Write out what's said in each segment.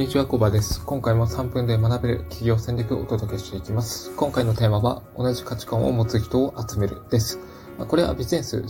んにちは、コバです。今回も3分で学べる企業戦略をお届けしていきます。今回のテーマは、同じ価値観を持つ人を集めるです。これはビジネス、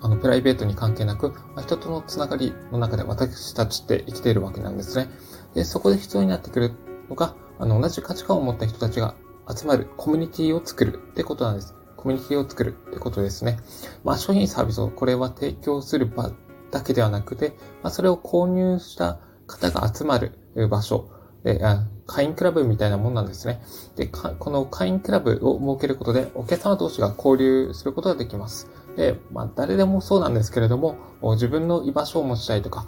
あのプライベートに関係なく、人とのつながりの中で私たちって生きているわけなんですね。で、そこで必要になってくるのが、あの、同じ価値観を持った人たちが集まるコミュニティを作るってことなんです。コミュニティを作るってことですね。まあ、商品サービスをこれは提供する場だけではなくて、まあ、それを購入した方が集まる場所で、会員クラブみたいなもんなんですね。で、この会員クラブを設けることで、お客様同士が交流することができます。で、まあ、誰でもそうなんですけれども、自分の居場所を持ちたいとか、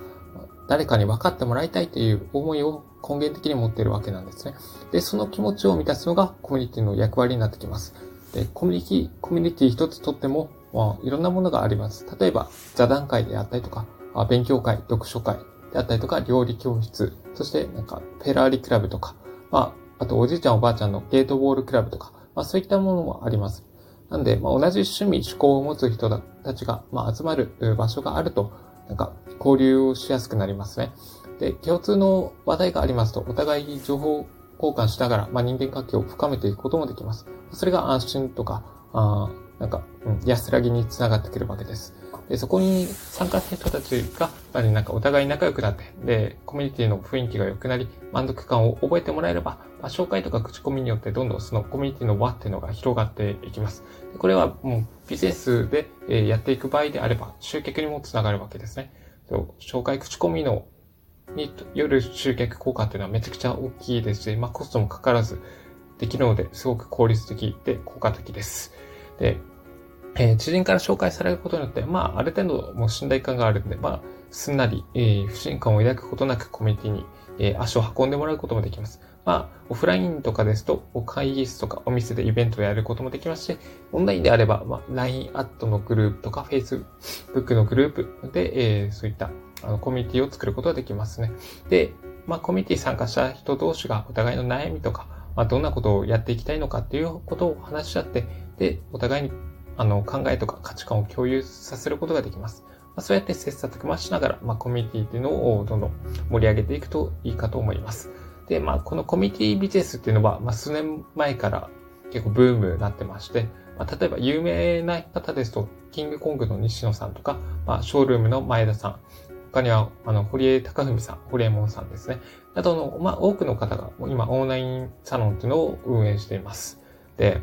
誰かに分かってもらいたいという思いを根源的に持っているわけなんですね。で、その気持ちを満たすのがコミュニティの役割になってきます。で、コミュニティ、コミュニティ一つとっても、まあ、いろんなものがあります。例えば、座談会であったりとか、勉強会、読書会であったりとか、料理教室、そしてなんか、フェラーリクラブとか、まあ、あとおじいちゃんおばあちゃんのゲートボールクラブとか、まあそういったものもあります。なんで、まあ同じ趣味、趣向を持つ人たちが、まあ集まる場所があると、なんか、交流をしやすくなりますね。で、共通の話題がありますと、お互い情報交換しながら、まあ、人間関係を深めていくこともできます。それが安心とか、あなんか、うん、安らぎにつながってくるわけです。で、そこに参加した人たちが、やっぱりなんかお互い仲良くなって、で、コミュニティの雰囲気が良くなり、満足感を覚えてもらえれば、まあ、紹介とか口コミによってどんどんそのコミュニティの輪っていうのが広がっていきます。でこれはもうビジネスでやっていく場合であれば、集客にもつながるわけですね。紹介口コミのによる集客効果っていうのはめちゃくちゃ大きいですし、まあコストもかからずできるので、すごく効率的で効果的です。で、えー、知人から紹介されることによって、まあ、ある程度もう信頼感があるんで、まあ、すんなり、えー、不信感を抱くことなくコミュニティに、えー、足を運んでもらうこともできます。まあ、オフラインとかですと、会議室とかお店でイベントをやることもできますし、オンラインであれば、まあ、LINE アットのグループとか Facebook のグループで、えー、そういったあのコミュニティを作ることができますね。で、まあ、コミュニティ参加した人同士がお互いの悩みとか、まあ、どんなことをやっていきたいのかっていうことを話し合って、で、お互いにあの考えとか価値観を共有させることができます。まあ、そうやって切磋琢磨しながら、まあ、コミュニティっていうのをどんどん盛り上げていくといいかと思います。で、まあ、このコミュニティビジネスっていうのは、まあ、数年前から結構ブームになってまして、まあ、例えば有名な方ですと、キングコングの西野さんとか、まあ、ショールームの前田さん、他には、あの、堀江貴文さん、堀江門さんですね。などの、まあ、多くの方が、今、オンラインサロンっていうのを運営しています。で、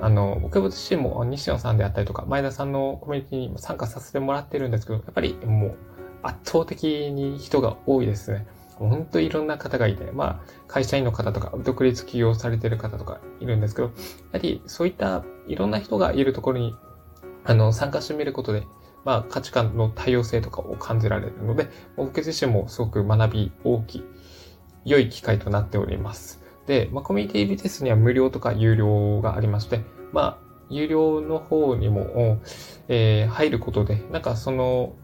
あの、僕自身も西野さんであったりとか、前田さんのコミュニティに参加させてもらってるんですけど、やっぱりもう圧倒的に人が多いですね。本当いろんな方がいて、まあ、会社員の方とか、独立起業されてる方とかいるんですけど、やはりそういったいろんな人がいるところに、あの、参加してみることで、まあ、価値観の多様性とかを感じられるので、僕自身もすごく学び大きい、良い機会となっております。で、まあ、コミュニティビジネスには無料とか有料がありまして、まあ、有料の方にも、えー、入ることで、なんかその、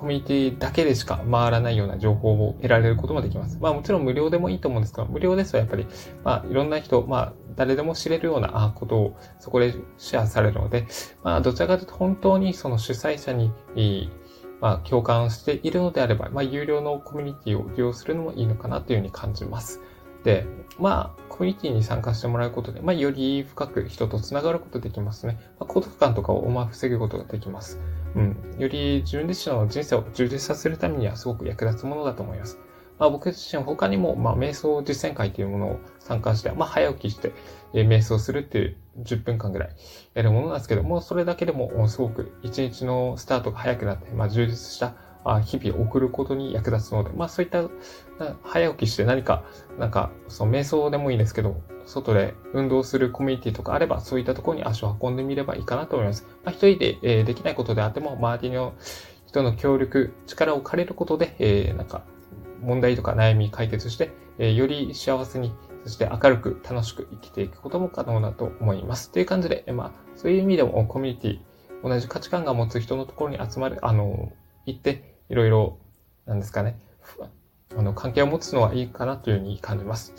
コミュニティだけでしか回らないような情報を得られることもできます。まあもちろん無料でもいいと思うんですが、無料ですとやっぱり、まあいろんな人、まあ誰でも知れるようなことをそこでシェアされるので、まあどちらかというと本当にその主催者に、まあ共感しているのであれば、まあ有料のコミュニティを利用するのもいいのかなというふうに感じます。で、まあ、コミュニティに参加してもらうことで、まあ、より深く人と繋がることできますね。まあ、孤独感とかを、まあ、防ぐことができます。うん。より自分自身の人生を充実させるためにはすごく役立つものだと思います。まあ、僕自身他にも、まあ、瞑想実践会というものを参加して、まあ、早起きして、えー、瞑想するっていう10分間ぐらいやるものなんですけども、それだけでもすごく一日のスタートが早くなって、まあ、充実したあ日々送ることに役立つので、まあそういった早起きして何か、なんか、その瞑想でもいいんですけど、外で運動するコミュニティとかあれば、そういったところに足を運んでみればいいかなと思います。まあ一人で、えー、できないことであっても、周りの人の協力、力を借りることで、えー、なんか、問題とか悩み解決して、えー、より幸せに、そして明るく楽しく生きていくことも可能だと思います。という感じで、まあ、そういう意味でもコミュニティ、同じ価値観が持つ人のところに集まる、あの、行って、いろいろ、なんですかね、あの、関係を持つのはいいかなというふうに感じます。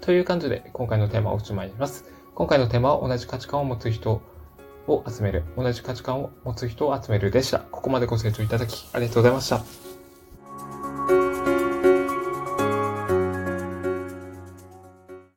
という感じで、今回のテーマをおしまいにします。今回のテーマは同じ価値観を持つ人を集める。同じ価値観を持つ人を集めるでした。ここまでご清聴いただきありがとうございました。